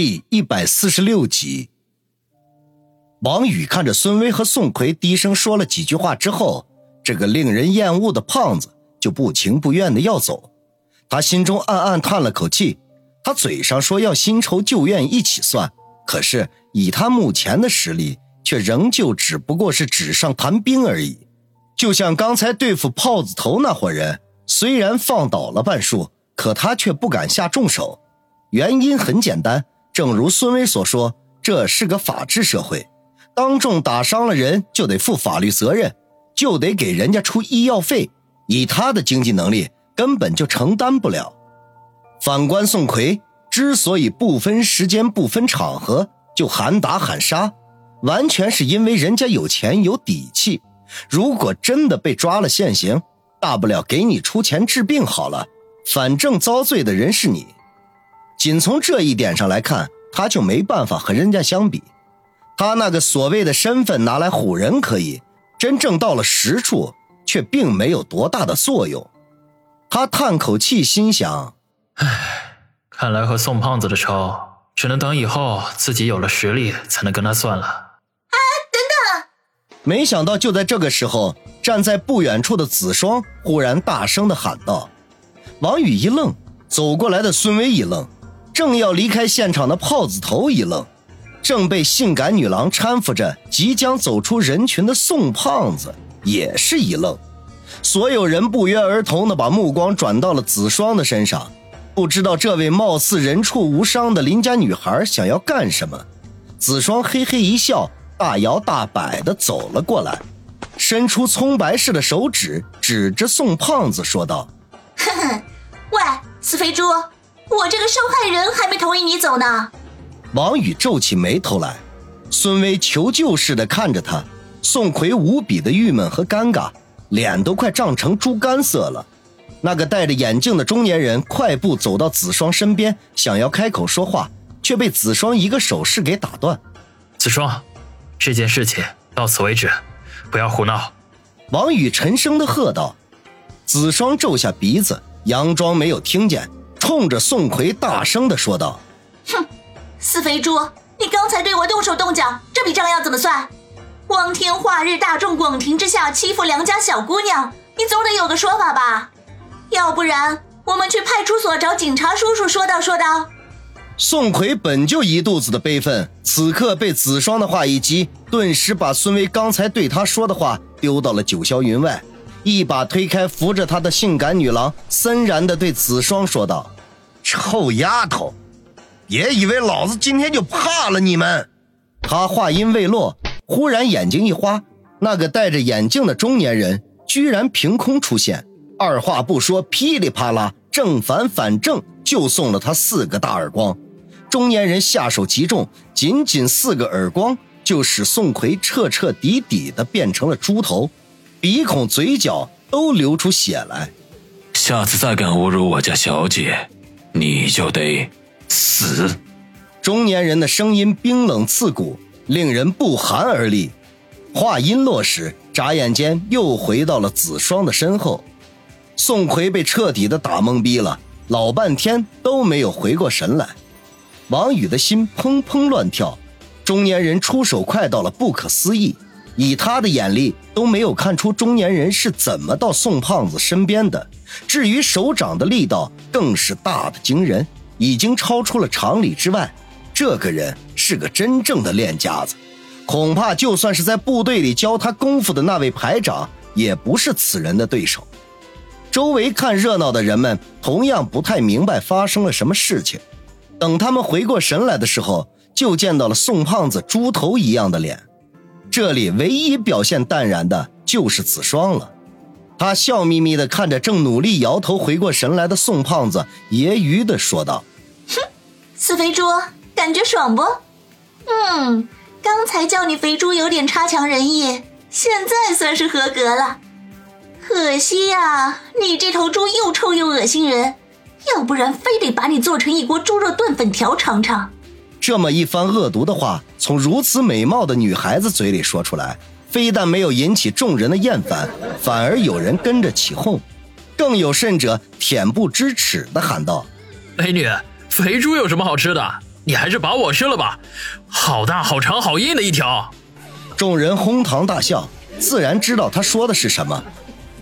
第一百四十六集，王宇看着孙威和宋奎低声说了几句话之后，这个令人厌恶的胖子就不情不愿的要走。他心中暗暗叹了口气，他嘴上说要新仇旧怨一起算，可是以他目前的实力，却仍旧只不过是纸上谈兵而已。就像刚才对付炮子头那伙人，虽然放倒了半数，可他却不敢下重手，原因很简单。正如孙威所说，这是个法治社会，当众打伤了人就得负法律责任，就得给人家出医药费。以他的经济能力，根本就承担不了。反观宋奎，之所以不分时间、不分场合就喊打喊杀，完全是因为人家有钱有底气。如果真的被抓了现行，大不了给你出钱治病好了，反正遭罪的人是你。仅从这一点上来看，他就没办法和人家相比。他那个所谓的身份拿来唬人可以，真正到了实处，却并没有多大的作用。他叹口气，心想：“唉，看来和宋胖子的仇，只能等以后自己有了实力才能跟他算了。”哎，等等！没想到就在这个时候，站在不远处的子双忽然大声的喊道：“王宇一愣，走过来的孙威一愣。”正要离开现场的炮子头一愣，正被性感女郎搀扶着即将走出人群的宋胖子也是一愣，所有人不约而同的把目光转到了子双的身上，不知道这位貌似人畜无伤的邻家女孩想要干什么。子双嘿嘿一笑，大摇大摆的走了过来，伸出葱白似的手指指着宋胖子说道：“哼哼，喂，死肥猪！”我这个受害人还没同意你走呢。王宇皱起眉头来，孙威求救似的看着他，宋奎无比的郁闷和尴尬，脸都快涨成猪肝色了。那个戴着眼镜的中年人快步走到子双身边，想要开口说话，却被子双一个手势给打断。子双，这件事情到此为止，不要胡闹。王宇沉声的喝道。子双皱下鼻子，佯装没有听见。冲着宋奎大声的说道：“哼，死肥猪，你刚才对我动手动脚，这笔账要怎么算？光天化日，大众广庭之下欺负良家小姑娘，你总得有个说法吧？要不然我们去派出所找警察叔叔说道说道。”宋奎本就一肚子的悲愤，此刻被子双的话一激，顿时把孙威刚才对他说的话丢到了九霄云外。一把推开扶着他的性感女郎，森然的对子双说道：“臭丫头，别以为老子今天就怕了你们！”他话音未落，忽然眼睛一花，那个戴着眼镜的中年人居然凭空出现，二话不说，噼里啪啦，正反反正就送了他四个大耳光。中年人下手极重，仅仅四个耳光就使宋奎彻彻底底的变成了猪头。鼻孔、嘴角都流出血来。下次再敢侮辱我家小姐，你就得死！中年人的声音冰冷刺骨，令人不寒而栗。话音落时，眨眼间又回到了子双的身后。宋奎被彻底的打懵逼了，老半天都没有回过神来。王宇的心砰砰乱跳。中年人出手快到了不可思议。以他的眼力都没有看出中年人是怎么到宋胖子身边的。至于手掌的力道，更是大的惊人，已经超出了常理之外。这个人是个真正的练家子，恐怕就算是在部队里教他功夫的那位排长，也不是此人的对手。周围看热闹的人们同样不太明白发生了什么事情。等他们回过神来的时候，就见到了宋胖子猪头一样的脸。这里唯一表现淡然的就是子双了，他笑眯眯地看着正努力摇头回过神来的宋胖子，揶揄地说道：“哼，死肥猪，感觉爽不？嗯，刚才叫你肥猪有点差强人意，现在算是合格了。可惜呀，你这头猪又臭又恶心人，要不然非得把你做成一锅猪肉炖粉条尝尝。”这么一番恶毒的话。从如此美貌的女孩子嘴里说出来，非但没有引起众人的厌烦，反而有人跟着起哄，更有甚者恬不知耻地喊道：“美女，肥猪有什么好吃的？你还是把我吃了吧，好大、好长、好硬的一条。众人哄堂大笑，自然知道他说的是什么。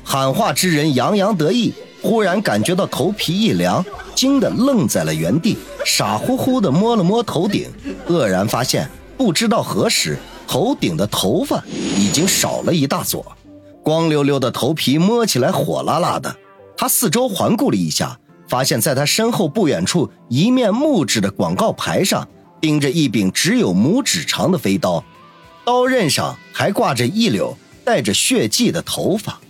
喊话之人洋洋得意，忽然感觉到头皮一凉，惊得愣在了原地，傻乎乎地摸了摸头顶，愕然发现，不知道何时头顶的头发已经少了一大撮，光溜溜的头皮摸起来火辣辣的。他四周环顾了一下，发现在他身后不远处，一面木质的广告牌上钉着一柄只有拇指长的飞刀，刀刃上还挂着一绺带着血迹的头发。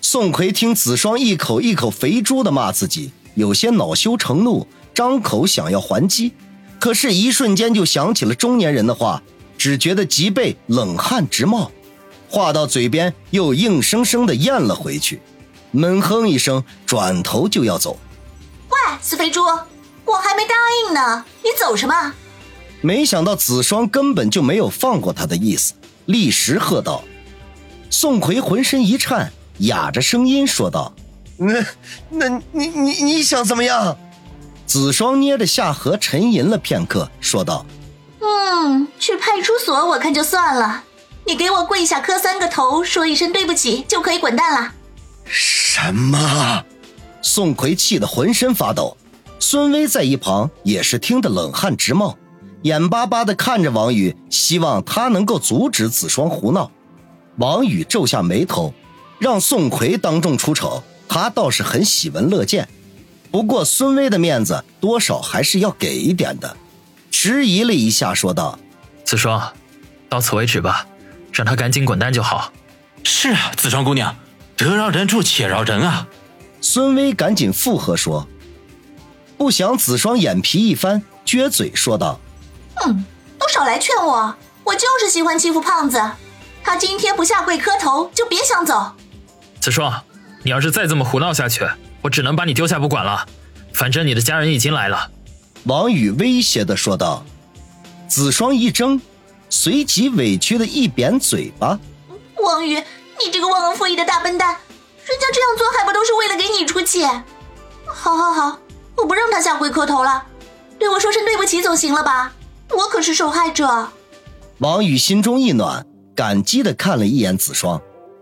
宋奎听子双一口一口肥猪的骂自己，有些恼羞成怒，张口想要还击，可是，一瞬间就想起了中年人的话，只觉得脊背冷汗直冒，话到嘴边又硬生生的咽了回去，闷哼一声，转头就要走。喂，死肥猪，我还没答应呢，你走什么？没想到子双根本就没有放过他的意思，立时喝道：“宋奎，浑身一颤。”哑着声音说道：“那，那你你你想怎么样？”子双捏着下颌沉吟了片刻，说道：“嗯，去派出所我看就算了，你给我跪下磕三个头，说一声对不起就可以滚蛋了。”什么？宋奎气得浑身发抖，孙威在一旁也是听得冷汗直冒，眼巴巴地看着王宇，希望他能够阻止子双胡闹。王宇皱下眉头。让宋奎当众出丑，他倒是很喜闻乐见。不过孙威的面子多少还是要给一点的，迟疑了一下，说道：“子双，到此为止吧，让他赶紧滚蛋就好。”是啊，子双姑娘，得饶人处且饶人啊！孙威赶紧附和说。不想子双眼皮一翻，撅嘴说道：“嗯，都少来劝我，我就是喜欢欺负胖子。他今天不下跪磕头，就别想走。”子双，你要是再这么胡闹下去，我只能把你丢下不管了。反正你的家人已经来了。”王宇威胁的说道。子双一怔，随即委屈的一扁嘴巴：“王宇，你这个忘恩负义的大笨蛋，人家这样做还不都是为了给你出气？好好好，我不让他下跪磕头了，对我说声对不起总行了吧？我可是受害者。”王宇心中一暖，感激的看了一眼子双。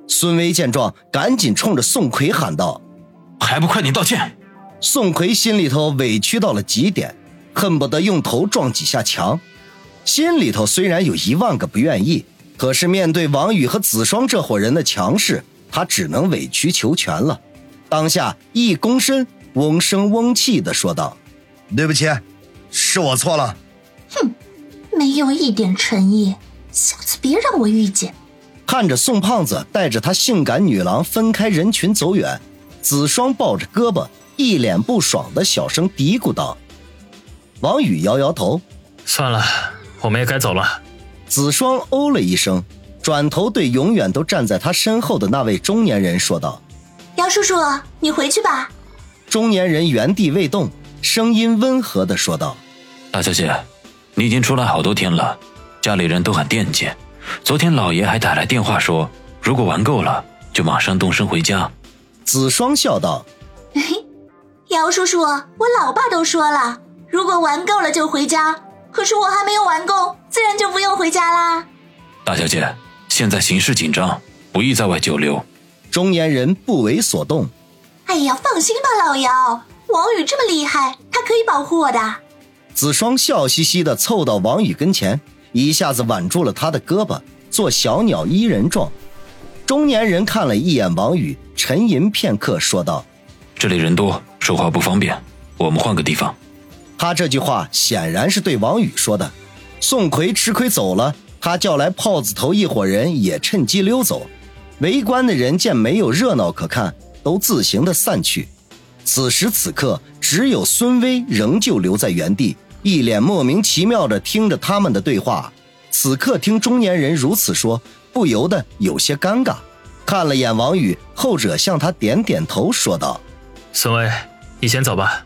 孙威见状，赶紧冲着宋奎喊道：“还不快点道歉！”宋奎心里头委屈到了极点，恨不得用头撞几下墙。心里头虽然有一万个不愿意，可是面对王宇和子双这伙人的强势，他只能委曲求全了。当下一躬身，嗡声嗡气的说道：“对不起，是我错了。”哼，没有一点诚意，下次别让我遇见。看着宋胖子带着他性感女郎分开人群走远，子双抱着胳膊，一脸不爽的小声嘀咕道：“王宇摇摇头，算了，我们也该走了。”子双哦了一声，转头对永远都站在他身后的那位中年人说道：“姚叔叔，你回去吧。”中年人原地未动，声音温和的说道：“大小姐，你已经出来好多天了，家里人都很惦记。”昨天老爷还打来电话说，如果玩够了，就马上动身回家。子双笑道：“姚叔叔，我老爸都说了，如果玩够了就回家。可是我还没有玩够，自然就不用回家啦。”大小姐，现在形势紧张，不宜在外久留。中年人不为所动。哎呀，放心吧，老姚，王宇这么厉害，他可以保护我的。子双笑嘻嘻的凑到王宇跟前。一下子挽住了他的胳膊，做小鸟依人状。中年人看了一眼王宇，沉吟片刻，说道：“这里人多，说话不方便，我们换个地方。”他这句话显然是对王宇说的。宋奎吃亏走了，他叫来炮子头一伙人也趁机溜走。围观的人见没有热闹可看，都自行的散去。此时此刻，只有孙威仍旧留在原地。一脸莫名其妙的听着他们的对话，此刻听中年人如此说，不由得有些尴尬。看了眼王宇，后者向他点点头，说道：“孙威，你先走吧。”